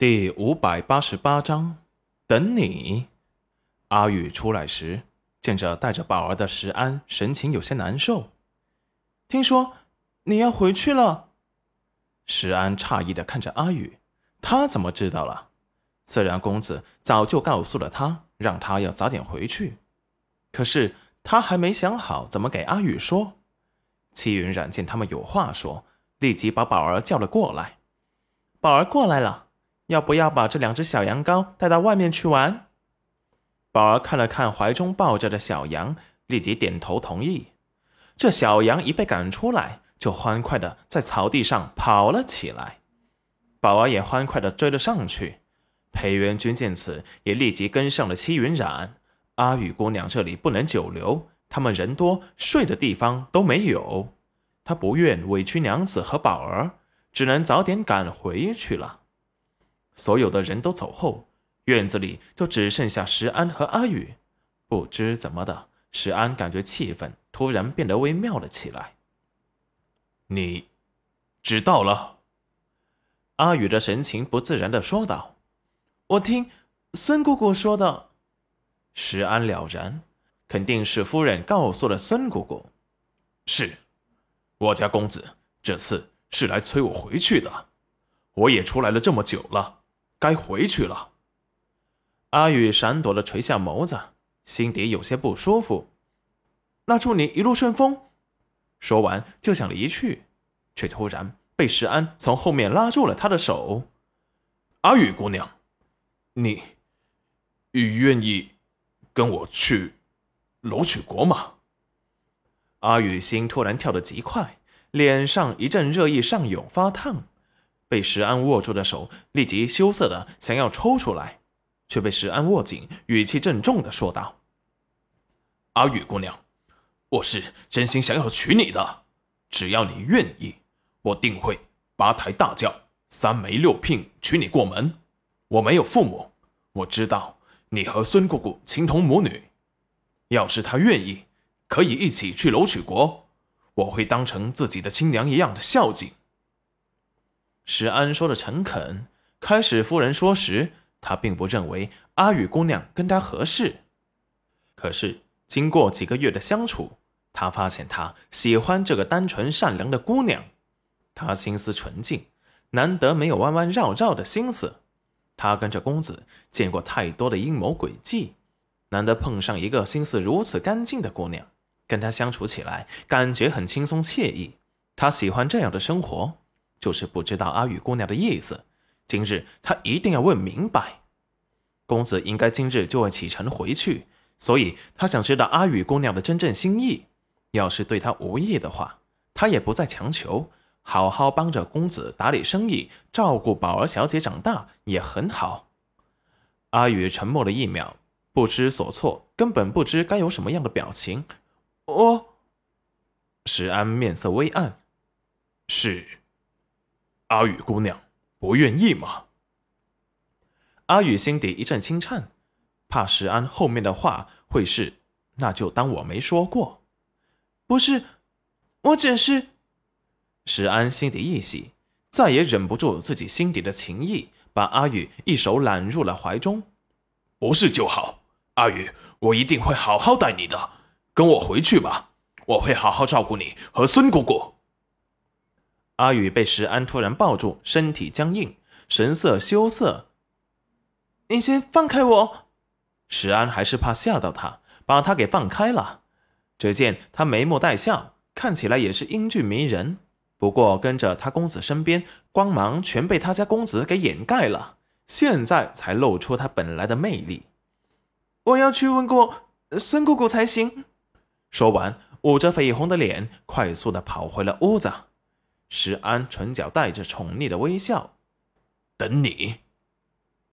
第五百八十八章，等你。阿宇出来时，见着带着宝儿的石安，神情有些难受。听说你要回去了。石安诧异的看着阿宇，他怎么知道了？虽然公子早就告诉了他，让他要早点回去，可是他还没想好怎么给阿宇说。齐云染见他们有话说，立即把宝儿叫了过来。宝儿过来了。要不要把这两只小羊羔带到外面去玩？宝儿看了看怀中抱着的小羊，立即点头同意。这小羊一被赶出来，就欢快的在草地上跑了起来。宝儿也欢快的追了上去。裴元君见此，也立即跟上了戚云染。阿雨姑娘这里不能久留，他们人多，睡的地方都没有。他不愿委屈娘子和宝儿，只能早点赶回去了。所有的人都走后，院子里就只剩下石安和阿宇。不知怎么的，石安感觉气氛突然变得微妙了起来。你知道了？阿宇的神情不自然的说道：“我听孙姑姑说的。”石安了然，肯定是夫人告诉了孙姑姑。是，我家公子这次是来催我回去的。我也出来了这么久了。该回去了。阿宇闪躲的垂下眸子，心底有些不舒服。那祝你一路顺风。说完就想离去，却突然被石安从后面拉住了他的手。阿宇姑娘，你，你愿意跟我去楼曲国吗？阿宇心突然跳得极快，脸上一阵热意上涌，发烫。被石安握住的手立即羞涩的想要抽出来，却被石安握紧，语气郑重的说道：“阿雨姑娘，我是真心想要娶你的，只要你愿意，我定会八抬大轿、三媒六聘娶你过门。我没有父母，我知道你和孙姑姑情同母女，要是她愿意，可以一起去楼曲国，我会当成自己的亲娘一样的孝敬。”石安说的诚恳。开始夫人说时，他并不认为阿雨姑娘跟他合适。可是经过几个月的相处，他发现他喜欢这个单纯善良的姑娘。她心思纯净，难得没有弯弯绕绕的心思。他跟着公子见过太多的阴谋诡计，难得碰上一个心思如此干净的姑娘，跟她相处起来感觉很轻松惬意。他喜欢这样的生活。就是不知道阿雨姑娘的意思，今日他一定要问明白。公子应该今日就会启程回去，所以他想知道阿雨姑娘的真正心意。要是对他无意的话，他也不再强求，好好帮着公子打理生意，照顾宝儿小姐长大也很好。阿雨沉默了一秒，不知所措，根本不知该有什么样的表情。我，石安面色微暗，是。阿雨姑娘不愿意吗？阿雨心底一阵轻颤，怕石安后面的话会是，那就当我没说过。不是，我只是……石安心底一喜，再也忍不住自己心底的情谊，把阿雨一手揽入了怀中。不是就好，阿雨，我一定会好好待你的。跟我回去吧，我会好好照顾你和孙姑姑。阿宇被石安突然抱住，身体僵硬，神色羞涩。你先放开我！石安还是怕吓到他，把他给放开了。只见他眉目带笑，看起来也是英俊迷人。不过跟着他公子身边，光芒全被他家公子给掩盖了，现在才露出他本来的魅力。我要去问过孙姑姑才行。说完，捂着绯红的脸，快速的跑回了屋子。石安唇角带着宠溺的微笑，等你。